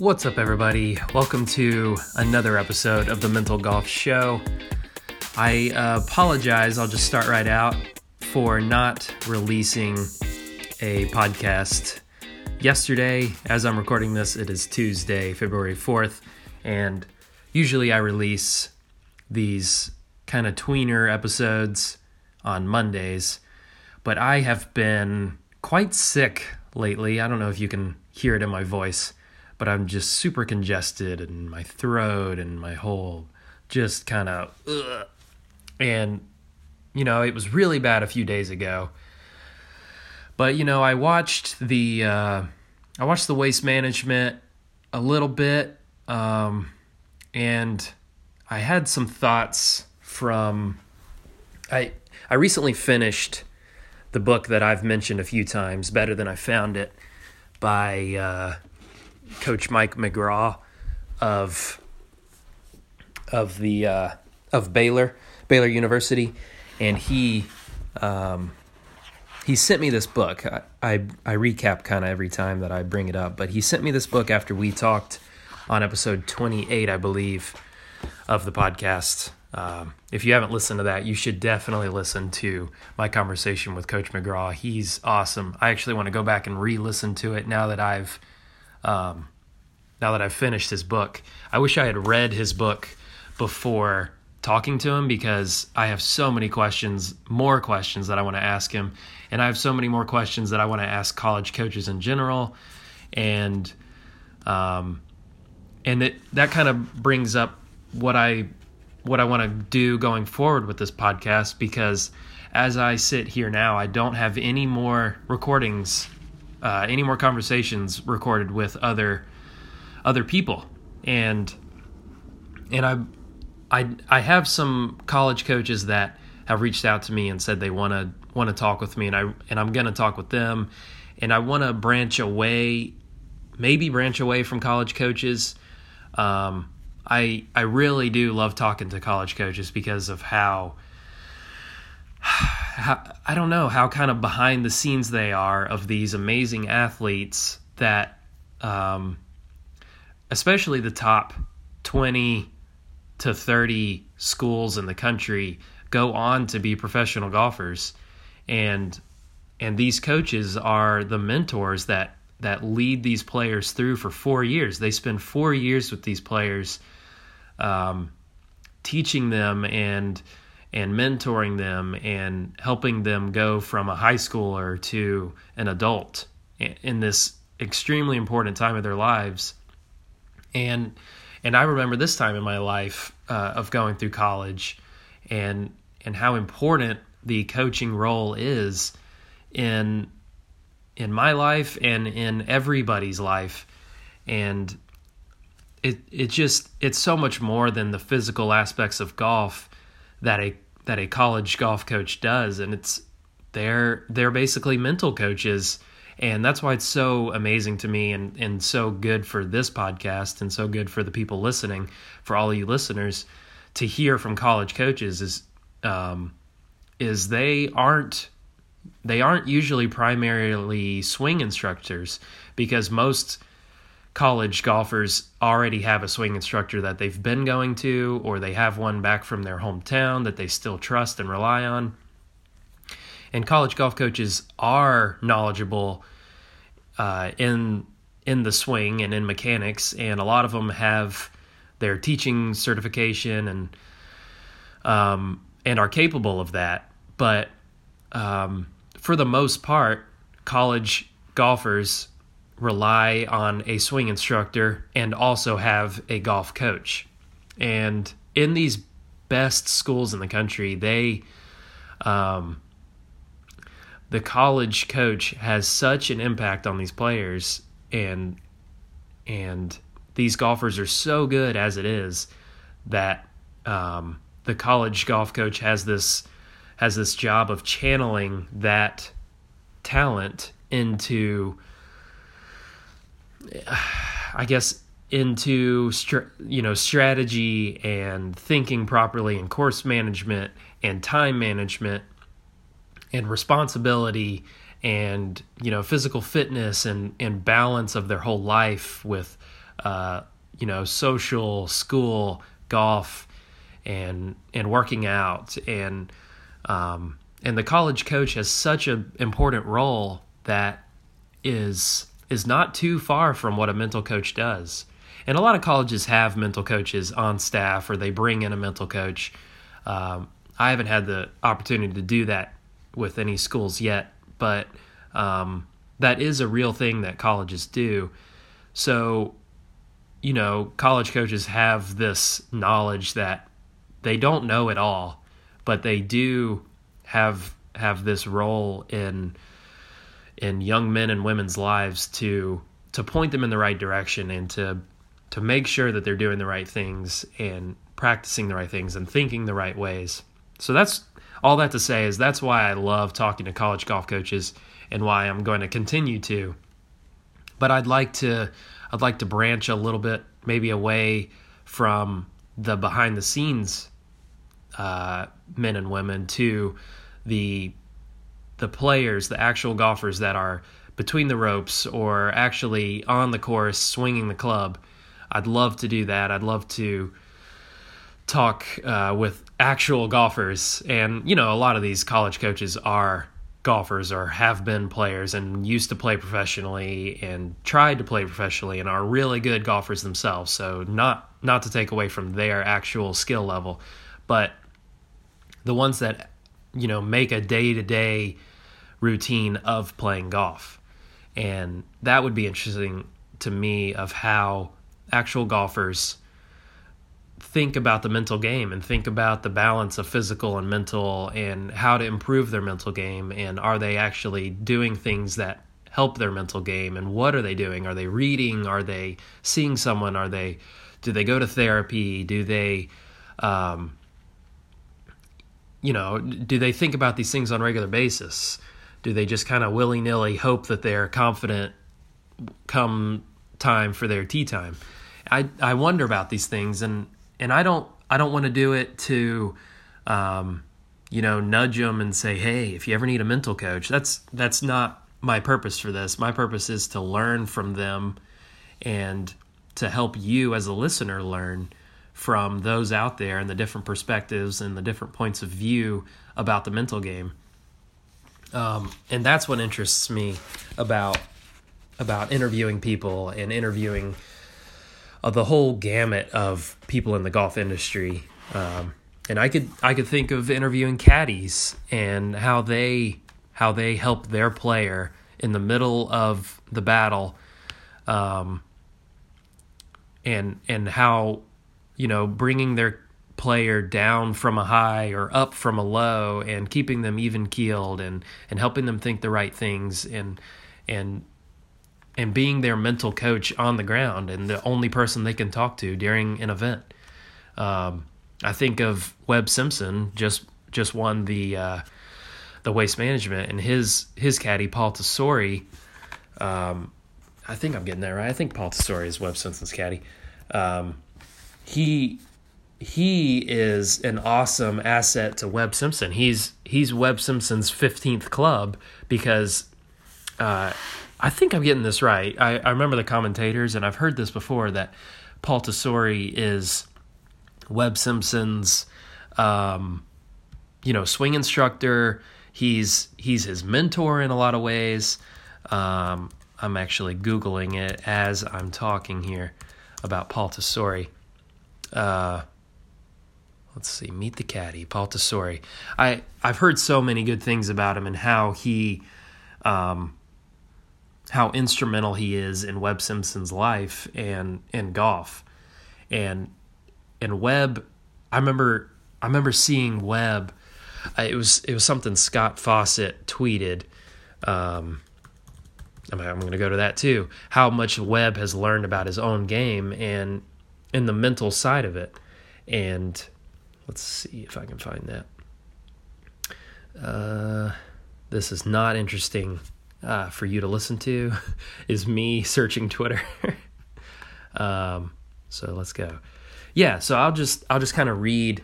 What's up, everybody? Welcome to another episode of the Mental Golf Show. I uh, apologize, I'll just start right out for not releasing a podcast yesterday. As I'm recording this, it is Tuesday, February 4th, and usually I release these kind of tweener episodes on Mondays, but I have been quite sick lately. I don't know if you can hear it in my voice but I'm just super congested and my throat and my whole just kind of and you know it was really bad a few days ago. But you know I watched the uh, I watched the waste management a little bit um, and I had some thoughts from I I recently finished the book that I've mentioned a few times better than I found it by uh, Coach Mike McGraw of of the uh, of Baylor Baylor University, and he um, he sent me this book. I I, I recap kind of every time that I bring it up, but he sent me this book after we talked on episode twenty eight, I believe, of the podcast. Um, if you haven't listened to that, you should definitely listen to my conversation with Coach McGraw. He's awesome. I actually want to go back and re-listen to it now that I've um, now that I've finished his book. I wish I had read his book before talking to him because I have so many questions, more questions that I want to ask him. And I have so many more questions that I want to ask college coaches in general. And, um, and it, that kind of brings up what I, what I want to do going forward with this podcast because as I sit here now, I don't have any more recordings uh, any more conversations recorded with other other people, and and I I I have some college coaches that have reached out to me and said they want to want to talk with me, and I and I'm going to talk with them, and I want to branch away, maybe branch away from college coaches. Um, I I really do love talking to college coaches because of how how, I don't know how kind of behind the scenes they are of these amazing athletes that, um, especially the top 20 to 30 schools in the country go on to be professional golfers. And, and these coaches are the mentors that, that lead these players through for four years. They spend four years with these players, um, teaching them and, and mentoring them and helping them go from a high schooler to an adult in this extremely important time of their lives. And and I remember this time in my life uh, of going through college and and how important the coaching role is in in my life and in everybody's life. And it it just it's so much more than the physical aspects of golf that a that a college golf coach does and it's they're they're basically mental coaches and that's why it's so amazing to me and and so good for this podcast and so good for the people listening for all of you listeners to hear from college coaches is um, is they aren't they aren't usually primarily swing instructors because most college golfers already have a swing instructor that they've been going to, or they have one back from their hometown that they still trust and rely on. And college golf coaches are knowledgeable uh, in in the swing and in mechanics, and a lot of them have their teaching certification and um, and are capable of that. But um, for the most part, college golfers rely on a swing instructor and also have a golf coach. And in these best schools in the country, they um, the college coach has such an impact on these players and and these golfers are so good as it is that um, the college golf coach has this has this job of channeling that talent into I guess into you know strategy and thinking properly and course management and time management and responsibility and you know physical fitness and and balance of their whole life with uh, you know, social, school, golf, and and working out, and um, and the college coach has such an important role that is is not too far from what a mental coach does. And a lot of colleges have mental coaches on staff, or they bring in a mental coach. Um, I haven't had the opportunity to do that with any schools yet, but um, that is a real thing that colleges do. So, you know, college coaches have this knowledge that they don't know it all, but they do have have this role in in young men and women's lives to to point them in the right direction and to to make sure that they're doing the right things and practicing the right things and thinking the right ways. So that's all that to say is that's why I love talking to college golf coaches and why I'm going to continue to. But I'd like to I'd like to branch a little bit maybe away from the behind the scenes uh, men and women to the the players, the actual golfers that are between the ropes or actually on the course swinging the club. I'd love to do that. I'd love to talk uh, with actual golfers, and you know, a lot of these college coaches are golfers or have been players and used to play professionally and tried to play professionally and are really good golfers themselves. So not not to take away from their actual skill level, but the ones that you know make a day-to-day routine of playing golf. And that would be interesting to me of how actual golfers think about the mental game and think about the balance of physical and mental and how to improve their mental game. And are they actually doing things that help their mental game? And what are they doing? Are they reading? Are they seeing someone? Are they do they go to therapy? Do they um, you know do they think about these things on a regular basis do they just kind of willy-nilly hope that they're confident come time for their tee time? I i wonder about these things and and I don't I don't want to do it to um, you know nudge them and say hey if you ever need a mental coach that's that's not my purpose for this. My purpose is to learn from them and to help you as a listener learn from those out there and the different perspectives and the different points of view about the mental game um, and that's what interests me about about interviewing people and interviewing of the whole gamut of people in the golf industry. Um, and I could I could think of interviewing caddies and how they how they help their player in the middle of the battle, um, and and how you know bringing their player down from a high or up from a low and keeping them even keeled and and helping them think the right things and and and being their mental coach on the ground and the only person they can talk to during an event. Um, I think of Webb Simpson just just won the uh, the waste management and his his caddy Paul Tesori. Um, I think I'm getting that right. I think Paul Tesori is Webb Simpson's caddy. Um, he he is an awesome asset to Webb Simpson. He's he's Webb Simpson's 15th club because uh, I think I'm getting this right. I, I remember the commentators, and I've heard this before that Paul Tesori is Webb Simpson's, um, you know, swing instructor. He's he's his mentor in a lot of ways. Um, I'm actually googling it as I'm talking here about Paul Tesori. Uh, let's see, meet the caddy, Paul Tesori. I I've heard so many good things about him and how he. Um, how instrumental he is in Webb Simpson's life and in golf. And and Webb, I remember I remember seeing Webb. It was it was something Scott Fawcett tweeted. Um, I'm, I'm going to go to that too. How much Webb has learned about his own game and in the mental side of it. And let's see if I can find that. Uh, this is not interesting uh, for you to listen to is me searching Twitter. um, so let's go. Yeah, so I'll just I'll just kind of read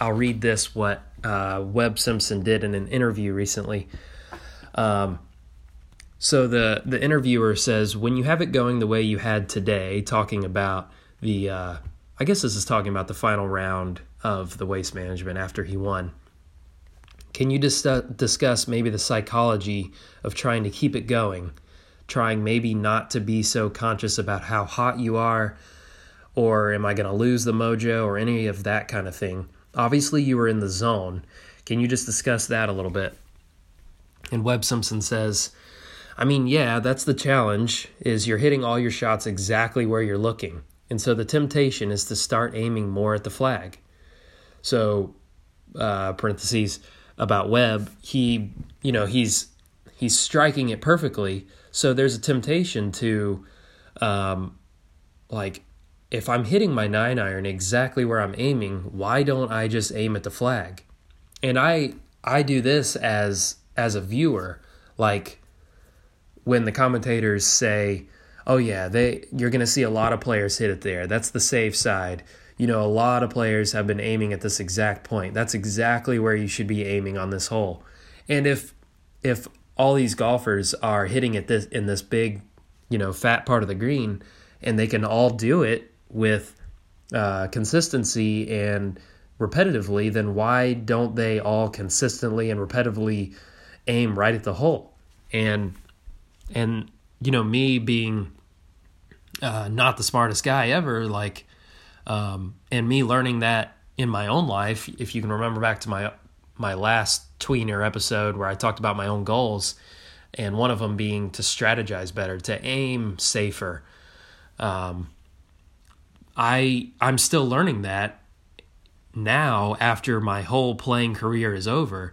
I'll read this what uh, Webb Simpson did in an interview recently. Um, So the the interviewer says, when you have it going the way you had today, talking about the, uh, I guess this is talking about the final round of the waste management after he won. Can you dis- discuss maybe the psychology of trying to keep it going, trying maybe not to be so conscious about how hot you are, or am I going to lose the mojo, or any of that kind of thing? Obviously, you were in the zone. Can you just discuss that a little bit? And Webb Simpson says, I mean, yeah, that's the challenge is you're hitting all your shots exactly where you're looking. And so the temptation is to start aiming more at the flag. So, uh, parentheses about Webb, he, you know, he's he's striking it perfectly. So there's a temptation to, um, like, if I'm hitting my nine iron exactly where I'm aiming, why don't I just aim at the flag? And I I do this as as a viewer, like when the commentators say, "Oh yeah, they you're going to see a lot of players hit it there. That's the safe side." You know, a lot of players have been aiming at this exact point. That's exactly where you should be aiming on this hole. And if if all these golfers are hitting at this in this big, you know, fat part of the green, and they can all do it with uh, consistency and repetitively, then why don't they all consistently and repetitively aim right at the hole? And and you know me being uh, not the smartest guy ever like um, and me learning that in my own life if you can remember back to my my last tweener episode where i talked about my own goals and one of them being to strategize better to aim safer. Um, i i'm still learning that now after my whole playing career is over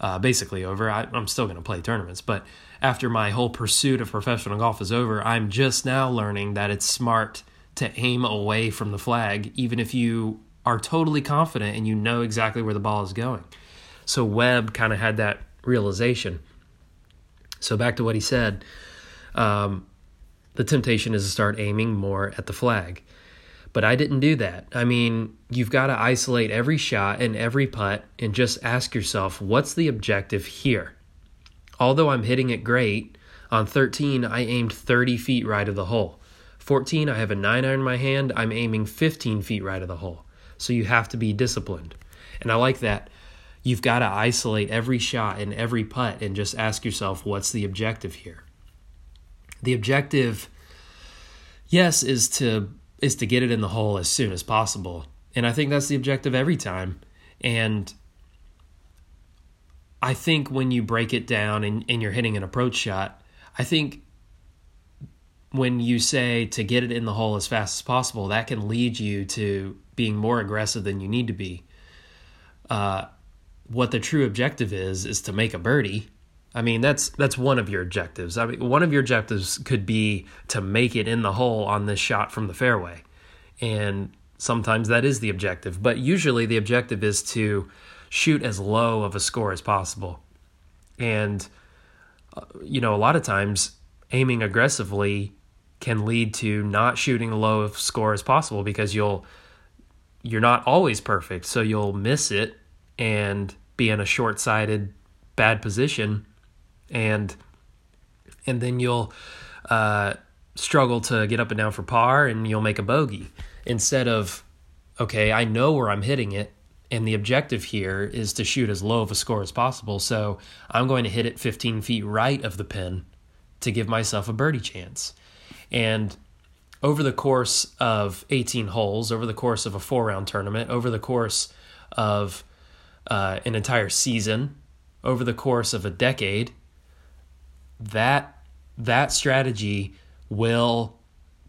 uh, basically over I, i'm still going to play tournaments but after my whole pursuit of professional golf is over, I'm just now learning that it's smart to aim away from the flag, even if you are totally confident and you know exactly where the ball is going. So Webb kind of had that realization. So back to what he said, um, the temptation is to start aiming more at the flag. But I didn't do that. I mean, you've got to isolate every shot and every putt and just ask yourself, what's the objective here? Although I'm hitting it great, on 13 I aimed 30 feet right of the hole. 14 I have a 9 iron in my hand, I'm aiming 15 feet right of the hole. So you have to be disciplined. And I like that. You've got to isolate every shot and every putt and just ask yourself what's the objective here. The objective yes is to is to get it in the hole as soon as possible. And I think that's the objective every time. And I think when you break it down and, and you're hitting an approach shot, I think when you say to get it in the hole as fast as possible, that can lead you to being more aggressive than you need to be. Uh, what the true objective is is to make a birdie. I mean, that's that's one of your objectives. I mean, one of your objectives could be to make it in the hole on this shot from the fairway, and sometimes that is the objective. But usually, the objective is to shoot as low of a score as possible. And, uh, you know, a lot of times aiming aggressively can lead to not shooting a low of score as possible because you'll you're not always perfect so you'll miss it and be in a short-sighted bad position and and then you'll uh, struggle to get up and down for par and you'll make a bogey instead of okay i know where i'm hitting it and the objective here is to shoot as low of a score as possible. So I'm going to hit it 15 feet right of the pin to give myself a birdie chance. And over the course of 18 holes, over the course of a four round tournament, over the course of uh, an entire season, over the course of a decade, that that strategy will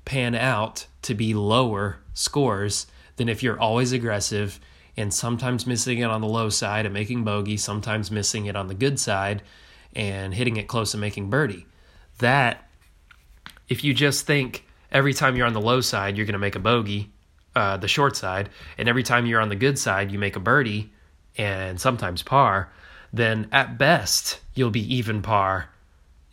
pan out to be lower scores than if you're always aggressive and sometimes missing it on the low side and making bogey, sometimes missing it on the good side and hitting it close and making birdie. That, if you just think every time you're on the low side, you're going to make a bogey, uh, the short side, and every time you're on the good side, you make a birdie and sometimes par, then at best, you'll be even par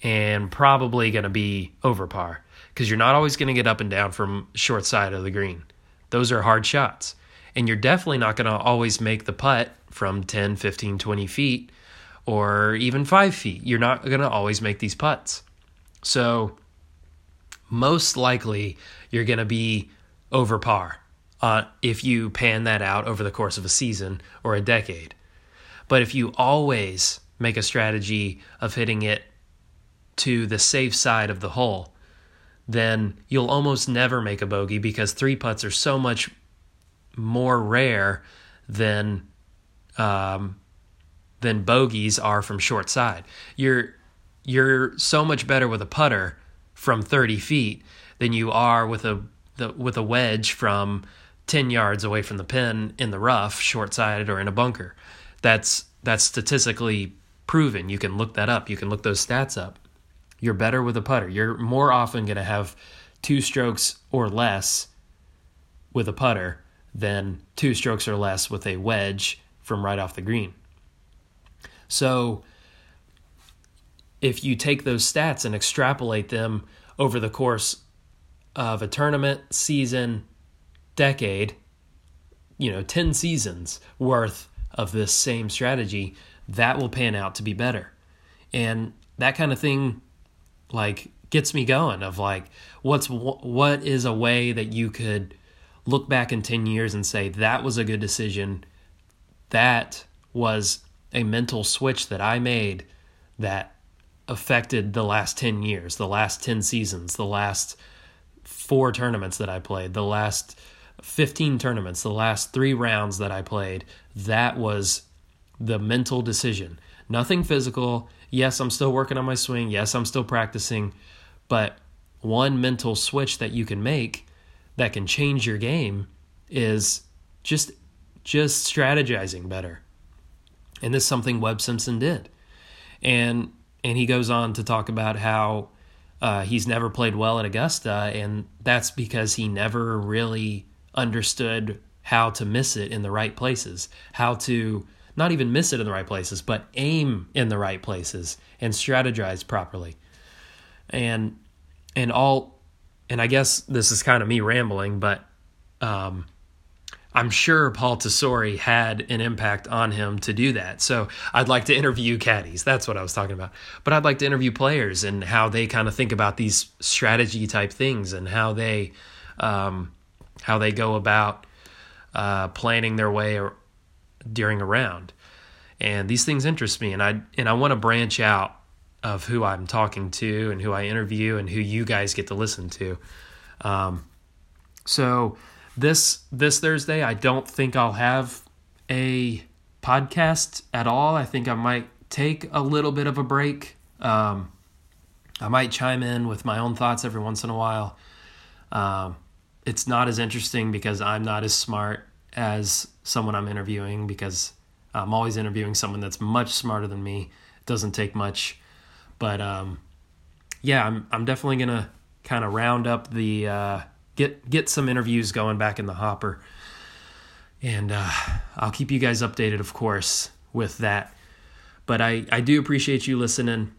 and probably going to be over par because you're not always going to get up and down from short side of the green. Those are hard shots and you're definitely not going to always make the putt from 10, 15, 20 feet or even five feet. You're not going to always make these putts. So, most likely, you're going to be over par uh, if you pan that out over the course of a season or a decade. But if you always make a strategy of hitting it to the safe side of the hole, then you'll almost never make a bogey because three putts are so much more rare than um, than bogeys are from short side. You're you're so much better with a putter from 30 feet than you are with a the, with a wedge from 10 yards away from the pin in the rough, short sided or in a bunker. That's that's statistically proven. You can look that up. You can look those stats up. You're better with a putter. You're more often going to have two strokes or less with a putter than two strokes or less with a wedge from right off the green. So if you take those stats and extrapolate them over the course of a tournament, season, decade, you know, 10 seasons worth of this same strategy, that will pan out to be better. And that kind of thing like gets me going of like what's what is a way that you could look back in 10 years and say that was a good decision. That was a mental switch that I made that affected the last 10 years, the last 10 seasons, the last four tournaments that I played, the last 15 tournaments, the last three rounds that I played. That was the mental decision. Nothing physical. Yes, I'm still working on my swing. Yes, I'm still practicing. But one mental switch that you can make that can change your game is just just strategizing better. And this is something Webb Simpson did. And and he goes on to talk about how uh, he's never played well at Augusta, and that's because he never really understood how to miss it in the right places, how to not even miss it in the right places, but aim in the right places and strategize properly. And and all and I guess this is kind of me rambling, but um, I'm sure Paul Tesori had an impact on him to do that. So I'd like to interview caddies. That's what I was talking about. But I'd like to interview players and how they kind of think about these strategy type things and how they um, how they go about uh, planning their way or, during a round. And these things interest me, and I and I want to branch out of who I'm talking to and who I interview and who you guys get to listen to. Um, so this this Thursday, I don't think I'll have a podcast at all. I think I might take a little bit of a break. Um, I might chime in with my own thoughts every once in a while. Um, it's not as interesting because I'm not as smart as someone I'm interviewing because I'm always interviewing someone that's much smarter than me. It doesn't take much, but um, yeah, I'm I'm definitely gonna kind of round up the uh, get get some interviews going back in the hopper. And uh, I'll keep you guys updated, of course, with that. But I, I do appreciate you listening.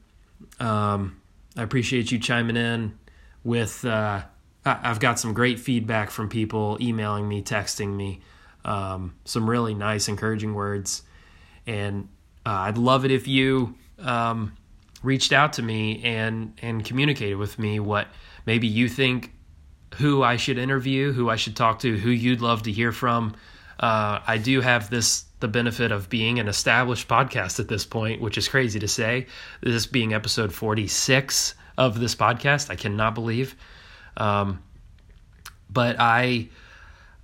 Um, I appreciate you chiming in with. Uh, I've got some great feedback from people emailing me, texting me, um, some really nice, encouraging words. And uh, I'd love it if you um, reached out to me and and communicated with me what maybe you think who I should interview, who I should talk to, who you'd love to hear from. Uh, I do have this the benefit of being an established podcast at this point, which is crazy to say. This being episode 46 of this podcast, I cannot believe. Um, but I,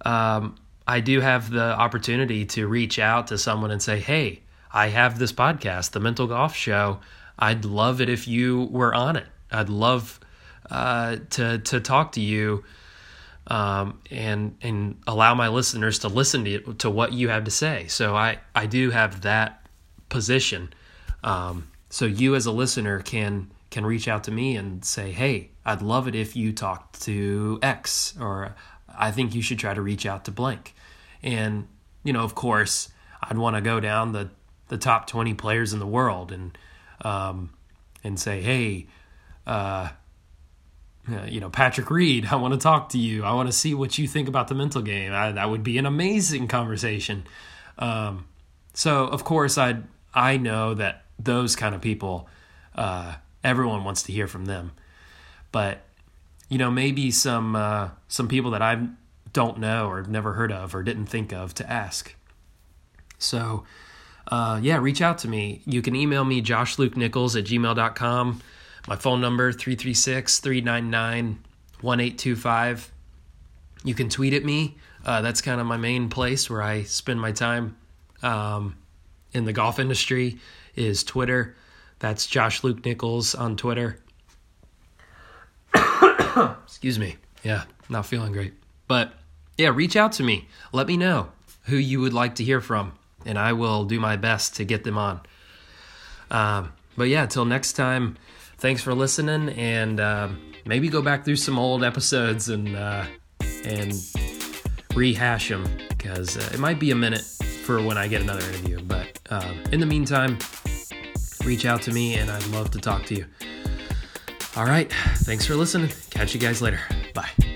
um, I do have the opportunity to reach out to someone and say, "Hey, I have this podcast, the Mental Golf Show. I'd love it if you were on it. I'd love uh, to to talk to you um, and and allow my listeners to listen to to what you have to say. So I I do have that position. Um, so you as a listener can can reach out to me and say, hey, I'd love it if you talked to X, or I think you should try to reach out to blank. And you know, of course, I'd want to go down the the top twenty players in the world and um, and say, hey. Uh, uh, you know, Patrick Reed, I want to talk to you. I want to see what you think about the mental game. I, that would be an amazing conversation. Um, so, of course, I I know that those kind of people, uh, everyone wants to hear from them. but you know, maybe some uh, some people that I don't know or never heard of or didn't think of to ask. So, uh, yeah, reach out to me. You can email me, joshluke.nichols at gmail.com. My phone number, 336 399 1825. You can tweet at me. Uh, that's kind of my main place where I spend my time um, in the golf industry is Twitter. That's Josh Luke Nichols on Twitter. Excuse me. Yeah, not feeling great. But yeah, reach out to me. Let me know who you would like to hear from, and I will do my best to get them on. Um, but yeah, until next time, thanks for listening, and uh, maybe go back through some old episodes and uh, and rehash them because uh, it might be a minute for when I get another interview. But um, in the meantime, reach out to me, and I'd love to talk to you. All right. Thanks for listening. Catch you guys later. Bye.